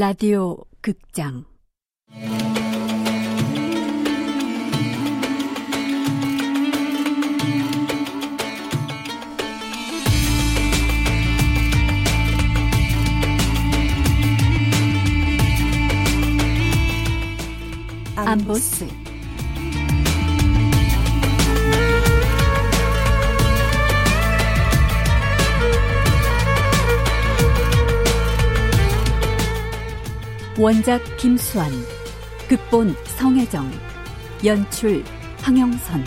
라디오 극장. 안보스 원작 김수환 극본 성혜정 연출 황영선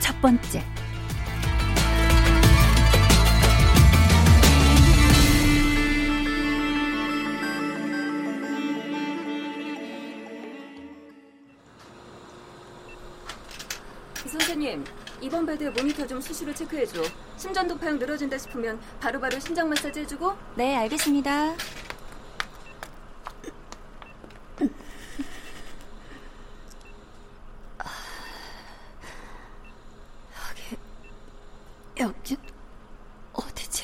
첫 번째 선생님, 이번 bed 모니터 좀 수시로 체크해줘. 심전도 파형 늘어진다 싶으면 바로바로 심장 마사지 해주고. 네, 알겠습니다. 여기, 여기 어디지?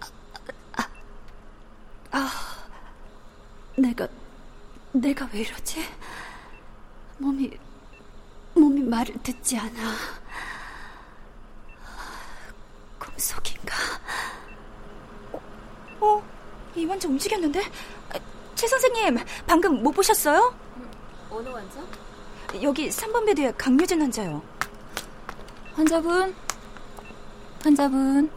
아, 아, 아, 내가, 내가 왜 이러지? 몸이, 몸이 말을 듣지 않아. 꿈속인가? 어, 어, 이 환자 움직였는데? 아, 최 선생님, 방금 못 보셨어요? 어느 환자? 여기 3번 베드에 강유진 환자요. 환자분? 환자분?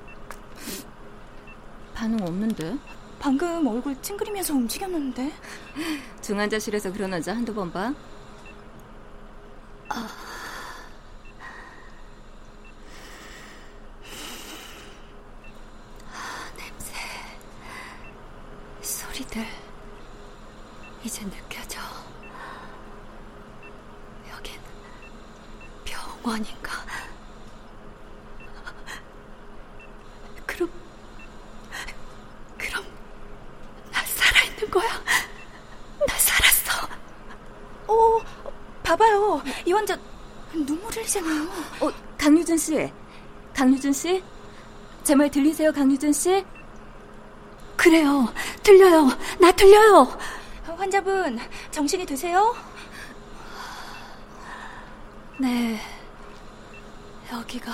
반응 없는데? 방금 얼굴 찡그리면서 움직였는데? 중환자실에서 그런 환자 한두 번 봐? 냄새, 소리들, 이제 느껴져. 여긴 병원인가? 그럼, 그럼, 나 살아있는 거야? 나 살았어. 오, 봐봐요. 이 환자 눈물 흘리잖아요. 어, 강유준 씨. 강유준 씨? 제 말 들리세요, 강유준 씨? 그래요. 들려요. 나 들려요. 환자분, 정신이 드세요? 네. 여기가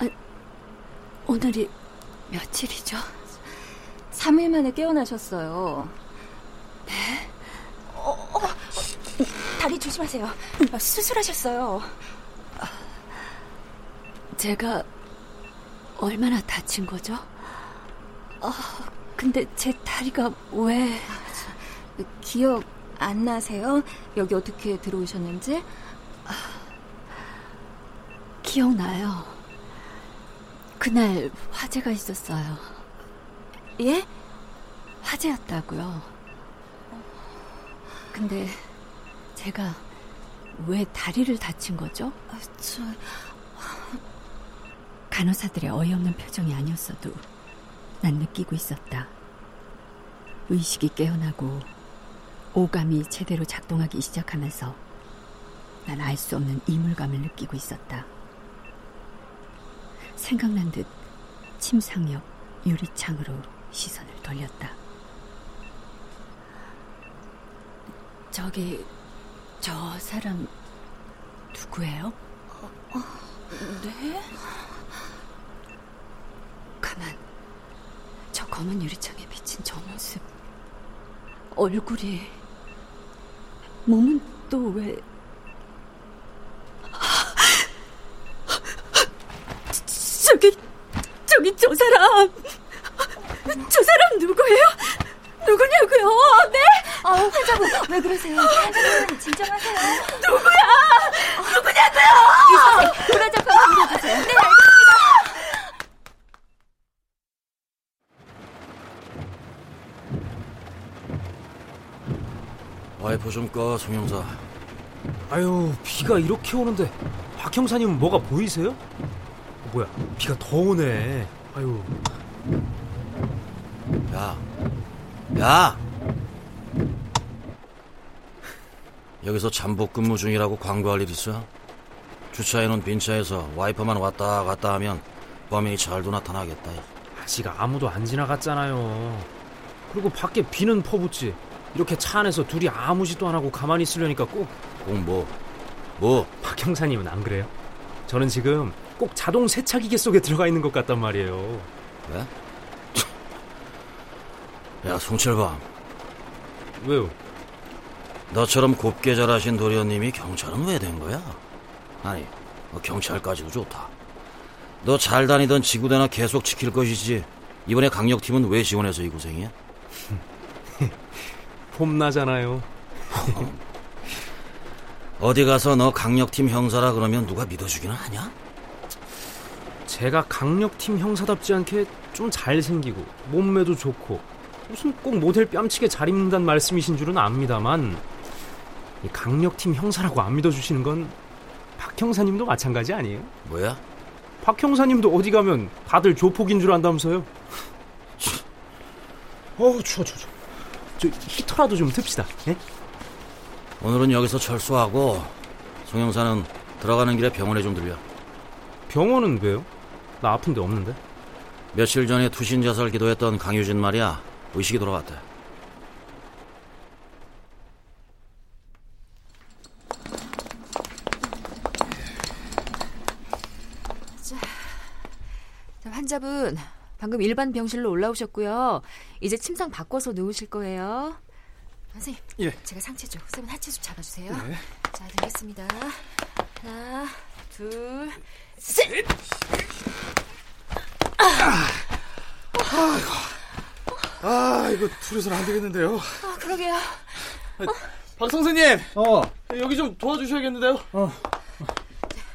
아, 오늘이 며칠이죠? 3일 만에 깨어나셨어요. 다리 조심하세요. 아, 수술하셨어요. 제가 얼마나 다친 거죠? 아, 근데 제 다리가 왜... 기억 안 나세요? 여기 어떻게 들어오셨는지? 기억나요. 그날 화재가 있었어요. 예? 화재였다고요. 근데 제가 왜 다리를 다친 거죠? 아, 저, 간호사들의 어이없는 표정이 아니었어도 난 느끼고 있었다. 의식이 깨어나고 오감이 제대로 작동하기 시작하면서 난 알 수 없는 이물감을 느끼고 있었다. 생각난 듯 침상 옆 유리창으로 시선을 돌렸다. 저기 저 사람 누구예요? 네? 가만. 저 검은 유리창에 비친 저 모습. 얼굴이. 몸은 또 왜. 저기, 저기 저 사람. 저 사람 누구예요? 누구냐고요? 네? 아, 환자분, 왜 그러세요? 환자분, 진정하세요. 누구야? 누구냐고요? 도라자판 옮겨주세요. 네, 와이프 좀 꺼, 송영사. 아유 비가 이렇게 오는데 박 형사님은 뭐가 보이세요? 어, 뭐야 비가 더 오네 아유 야, 야! 여기서 잠복 근무 중이라고 광고할 일 있어? 주차해놓은 빈 차에서 와이퍼만 왔다 갔다 하면 범인이 잘도 나타나겠다. 아직 아무도 안 지나갔잖아요 그리고 밖에 비는 퍼붓지. 이렇게 차 안에서 둘이 아무 짓도 안 하고 가만히 있으려니까 꼭 꼭 뭐? 뭐? 박 형사님은 안 그래요? 저는 지금 꼭 자동 세차기계 속에 들어가 있는 것 같단 말이에요. 왜? 야, 송철범. 왜요? 너처럼 곱게 자라신 도련님이 경찰은 왜 된 거야? 아니, 뭐 경찰까지도 좋다. 너 잘 다니던 지구대나 계속 지킬 것이지. 이번에 강력팀은 왜 지원해서 이 고생이야? 폼나잖아요. 어디 가서 너 강력팀 형사라 그러면 누가 믿어주기는 하냐? 제가 강력팀 형사답지 않게 좀 잘생기고 몸매도 좋고 무슨 꼭 모델 뺨치게 잘 입는다는 말씀이신 줄은 압니다만 이 강력팀 형사라고 안 믿어주시는 건 박 형사님도 마찬가지 아니에요? 뭐야? 박 형사님도 어디 가면 다들 조폭인 줄 안다면서요? 어우 추워 추워 추워 저 히터라도 좀 틉시다 예? 오늘은 여기서 철수하고 송 형사는 들어가는 길에 병원에 좀 들려. 병원은 왜요? 나 아픈데 없는데 며칠 전에 투신 자살 기도했던 강유진 말이야. 의식이 돌아왔대. 자, 환자분 방금 일반 병실로 올라오셨고요. 이제 침상 바꿔서 누우실 거예요. 선생님, 예. 제가 상체 쪽, 쌤은 하체 좀 잡아주세요. 자, 되겠습니다. 하나, 둘, 셋. 아, 이거 둘이서는 안 되겠는데요. 아, 그러게요. 박 선생님, 어, 여기 좀 도와주셔야겠는데요.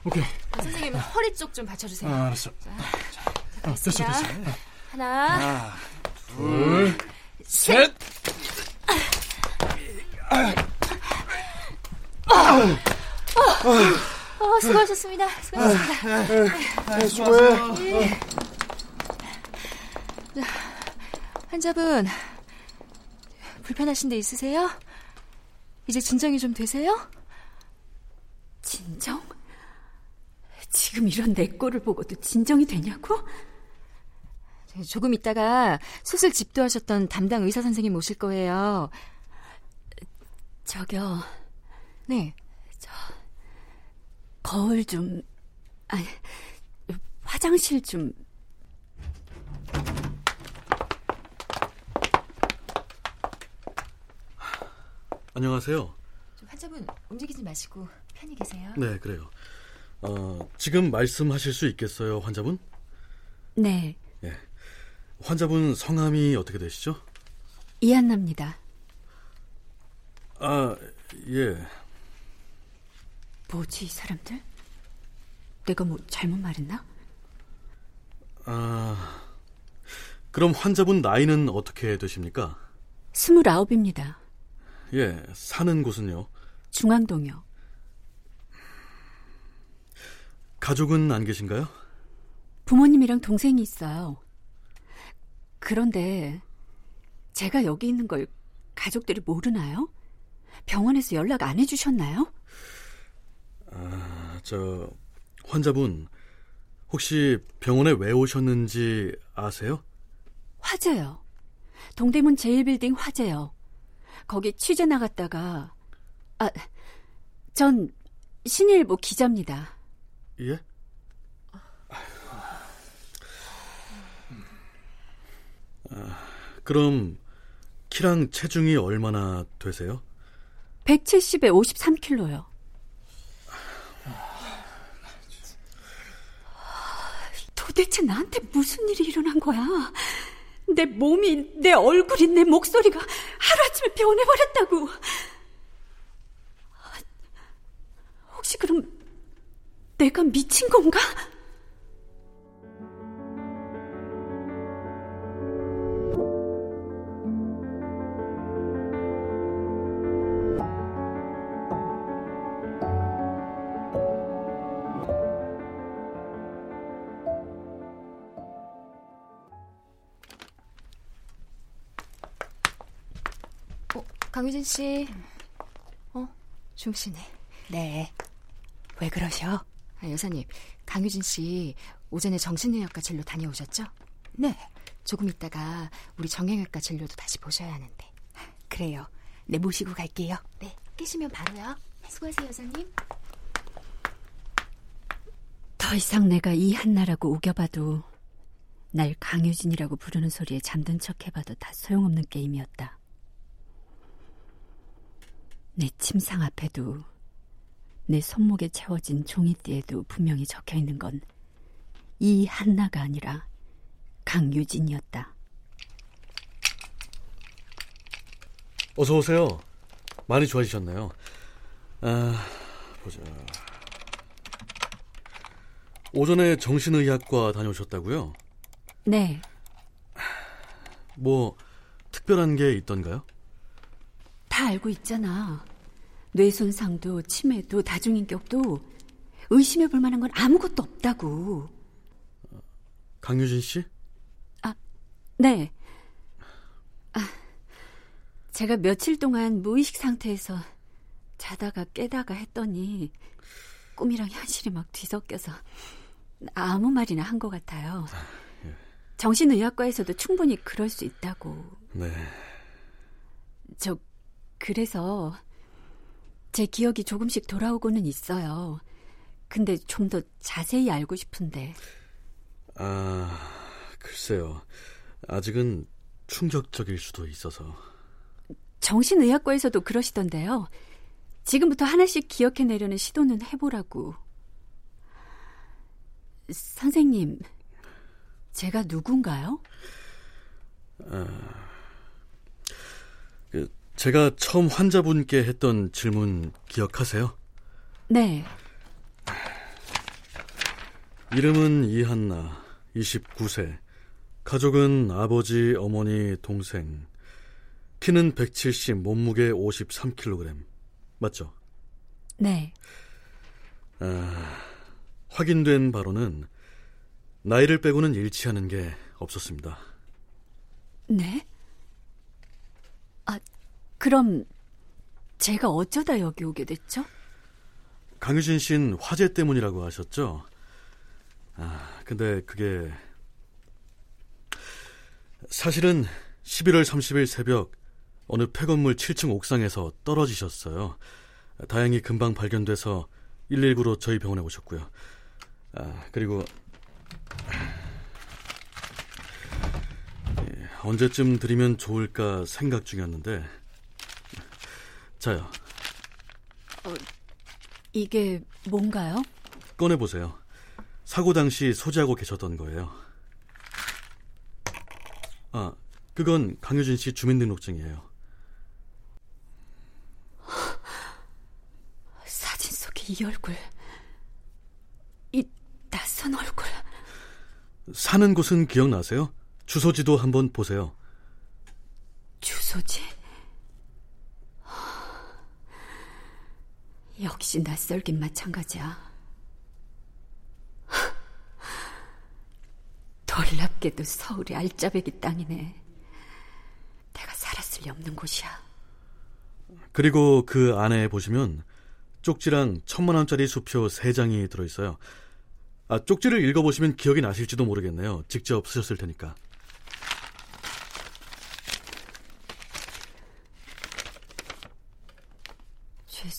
오케이. 아, 선생님 허리 쪽 좀 받쳐주세요. 아, 알았어. 자, 됐습니다. 하나, 하나, 둘, 셋. 어, 수고하셨습니다. 수고하셨습니다. 아, 수고해. 환자분, 불편하신 데 있으세요? 이제 진정이 좀 되세요? 진정? 지금 이런 내 꼴을 보고도 진정이 되냐고? 조금 있다가 수술 집도하셨던 담당 의사 선생님 오실 거예요. 저기요, 네. 거울 좀, 아니, 화장실 좀. 안녕하세요. 좀 환자분 움직이지 마시고 편히 계세요. 네, 그래요. 어, 지금 말씀하실 수 있겠어요, 환자분? 네, 환자분 성함이 어떻게 되시죠? 이한나입니다. 아, 예. 뭐지, 이 사람들? 내가 뭐 잘못 말했나? 아, 그럼 환자분 나이는 어떻게 되십니까? 스물아홉입니다. 예, 사는 곳은요? 중앙동이요. 가족은 안 계신가요? 부모님이랑 동생이 있어요. 그런데 제가 여기 있는 걸 가족들이 모르나요? 병원에서 연락 안 해주셨나요? 아, 저, 환자분, 혹시 병원에 왜 오셨는지 아세요? 화재요. 동대문 제일빌딩 화재요. 거기 취재 나갔다가 아, 전 신일보 기자입니다. 예? 아, 그럼 키랑 체중이 얼마나 되세요? 170에 53킬로요. 도대체 나한테 무슨 일이 일어난 거야? 내 몸이, 내 얼굴이, 내 목소리가 하루아침에 변해버렸다고. 혹시 그럼 내가 미친 건가? 강유진 씨. 어, 주무시네. 네. 왜 그러셔? 아, 여사님, 강유진 씨 오전에 정신의학과 진료 다녀오셨죠? 네. 조금 있다가 우리 정형외과 진료도 다시 보셔야 하는데. 그래요. 네, 모시고 갈게요. 네, 깨시면 바로요. 수고하세요, 여사님. 더 이상 내가 이 한나라고 우겨봐도 날 강유진이라고 부르는 소리에 잠든 척 해봐도 다 소용없는 게임이었다. 내 침상 앞에도 내 손목에 채워진 종이띠에도 분명히 적혀 있는 건 이 한나가 아니라 강유진이었다. 어서 오세요. 많이 좋아지셨네요. 아, 보자. 오전에 정신의학과 다녀오셨다고요? 네, 뭐 특별한 게 있던가요? 다 알고 있잖아. 뇌 손상도 치매도 다중인격도 의심해 볼 만한 건 아무것도 없다고. 강유진 씨? 네. 아, 제가 며칠 동안 무의식 상태에서 자다가 깨다가 했더니 꿈이랑 현실이 막 뒤섞여서 아무 말이나 한 것 같아요. 정신의학과에서도 충분히 그럴 수 있다고. 네. 저 그래서 제 기억이 조금씩 돌아오고는 있어요. 근데 좀 더 자세히 알고 싶은데 아, 글쎄요. 아직은 충격적일 수도 있어서. 정신의학과에서도 그러시던데요. 지금부터 하나씩 기억해내려는 시도는 해보라고. 선생님, 제가 누군가요? 그, 제가 처음 환자분께 했던 질문 기억하세요? 네, 이름은 이한나, 29세. 가족은 아버지, 어머니, 동생. 키는 170, 몸무게 53kg. 맞죠? 네. 확인된 바로는 나이를 빼고는 일치하는 게 없었습니다. 네? 아, 그럼 제가 어쩌다 여기 오게 됐죠? 강유진 씨는 화재 때문이라고 하셨죠? 아, 근데 그게 사실은 11월 30일 새벽 어느 폐건물 7층 옥상에서 떨어지셨어요. 다행히 금방 발견돼서 119로 저희 병원에 오셨고요. 아, 그리고 예, 언제쯤 드리면 좋을까 생각 중이었는데 자요. 이게 뭔가요? 꺼내보세요. 사고 당시 소지하고 계셨던 거예요. 아, 그건 강효진 씨 주민등록증이에요. 사진 속의 이 얼굴. 이 낯선 얼굴. 사는 곳은 기억나세요? 주소지도 한번 보세요. 주소지. 역시 낯설긴 마찬가지야. 놀랍게도 서울이 알짜배기 땅이네. 내가 살았을 리 없는 곳이야. 그리고 그 안에 보시면 쪽지랑 천만 원짜리 수표 3장이 들어있어요. 아, 쪽지를 읽어보시면 기억이 나실지도 모르겠네요. 직접 쓰셨을 테니까.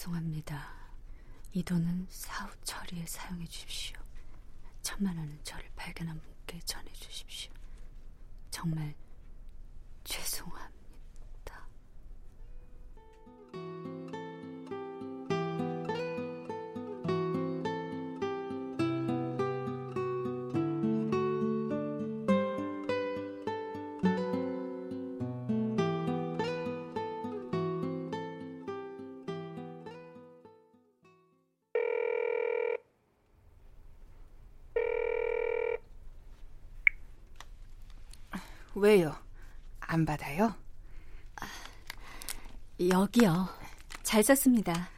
죄송합니다. 이 돈은 사후 처리에 사용해 주십시오. 천만 원은 저를 발견한 분께 전해 주십시오. 정말 죄송합니다. 왜요? 안 받아요? 여기요. 잘 썼습니다.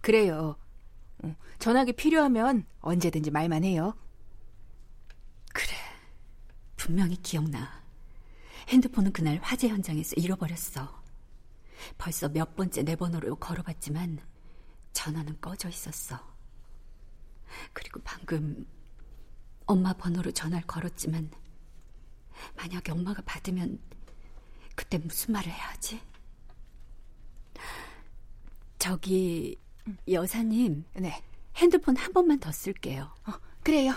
그래요. 어, 전화기 필요하면 언제든지 말만 해요. 그래. 분명히 기억나. 핸드폰은 그날 화재 현장에서 잃어버렸어. 벌써 몇 번째 내 번호로 걸어봤지만 전화는 꺼져 있었어. 그리고 방금 엄마 번호로 전화를 걸었지만 만약에 엄마가 받으면 그때 무슨 말을 해야 하지? 저기 여사님, 네. 핸드폰 한 번만 더 쓸게요. 어, 그래요.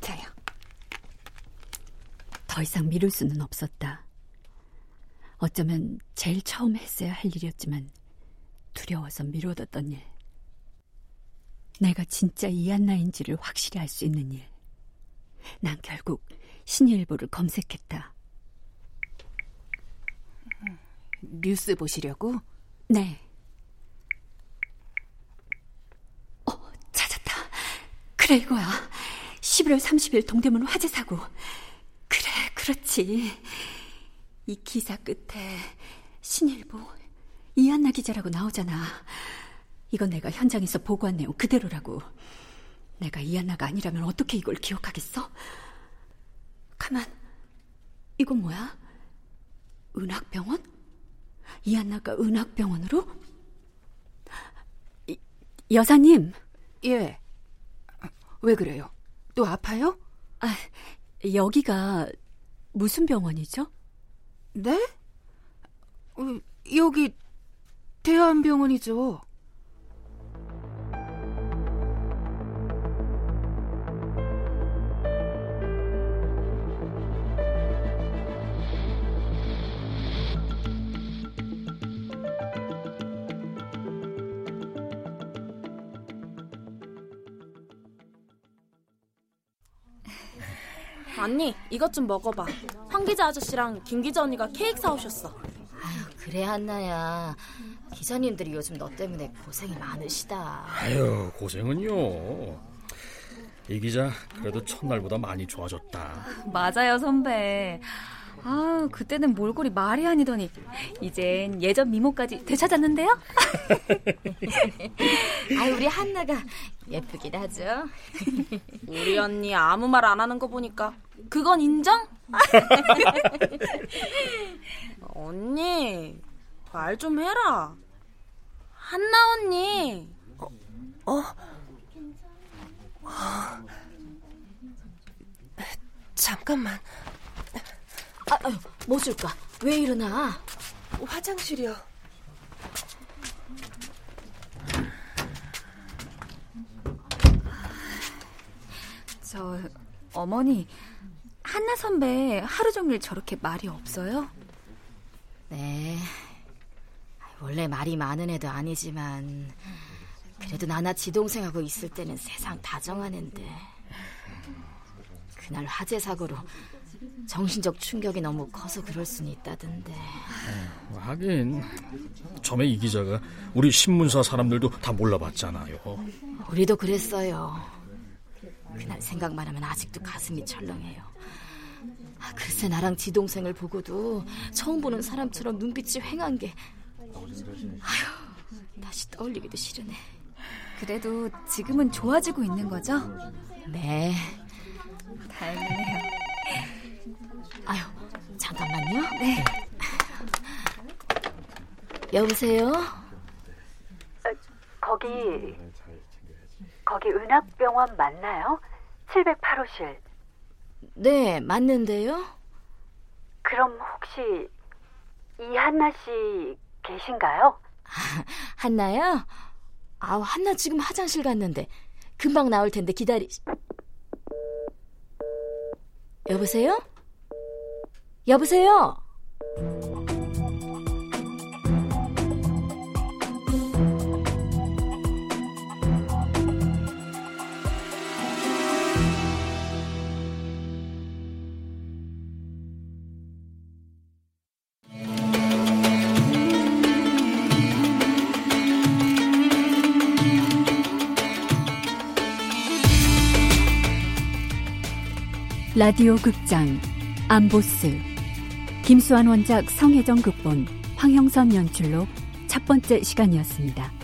자요. 더 이상 미룰 수는 없었다. 어쩌면 제일 처음 했어야 할 일이었지만 두려워서 미뤄뒀던 일. 내가 진짜 이한나인지를 확실히 알 수 있는 일. 난 결국 신일보를 검색했다. 뉴스 보시려고? 네. 어, 찾았다. 그래, 이거야. 11월 30일 동대문 화재 사고. 그래, 그렇지. 이 기사 끝에 신일보 이한나 기자라고 나오잖아. 이건 내가 현장에서 보고한 내용 그대로라고. 내가 이한나가 아니라면 어떻게 이걸 기억하겠어? 가만, 이건 뭐야? 은학병원? 이한나가 은학병원으로? 이, 여사님. 예. 왜 그래요? 또 아파요? 아, 여기가 무슨 병원이죠? 네? 어, 여기 대한병원이죠. 언니, 이것 좀 먹어봐. 황 기자 아저씨랑 김 기자 언니가 케이크 사오셨어. 아유, 그래 한나야. 기자님들이 요즘 너 때문에 고생이 많으시다. 아유, 고생은요. 이 기자 그래도 첫날보다 많이 좋아졌다. 맞아요, 선배. 아, 그때는 몰골이 말이 아니더니 이젠 예전 미모까지 되찾았는데요? 아, 우리 한나가 예쁘긴 하죠. 우리 언니 아무 말 안 하는 거 보니까 그건 인정? 언니, 말 좀 해라. 한나 언니. 어? 어? 잠깐만. 아, 아유, 뭐 줄까? 왜 일어나? 화장실이요. 저 어머니 한나 선배 하루 종일 저렇게 말이 없어요? 네. 원래 말이 많은 애도 아니지만 그래도 나나 지동생하고 있을 때는 세상 다정하는데 그날 화재 사고로 정신적 충격이 너무 커서 그럴 수는 있다던데. 뭐 하긴 처음에 이 기자가 우리 신문사 사람들도 다 몰라봤잖아요. 우리도 그랬어요. 그날 생각만 하면 아직도 가슴이 철렁해요. 아, 글쎄 나랑 지동생을 보고도 처음 보는 사람처럼 눈빛이 횡한 게 아휴 다시 떠올리기도 싫으네. 그래도 지금은 좋아지고 있는 거죠? 네. 다행이네요. 아유, 잠깐만요. 네. 여보세요? 어, 거기 거기 은학병원 맞나요? 708호실. 네, 맞는데요. 그럼 혹시 이 한나 씨 계신가요? 한나요? 아우, 한나 지금 화장실 갔는데 금방 나올 텐데 기다리. 여보세요? 여보세요? 라디오 극장 암보스 김수환 원작 성혜정 극본 황형선 연출로 첫 번째 시간이었습니다.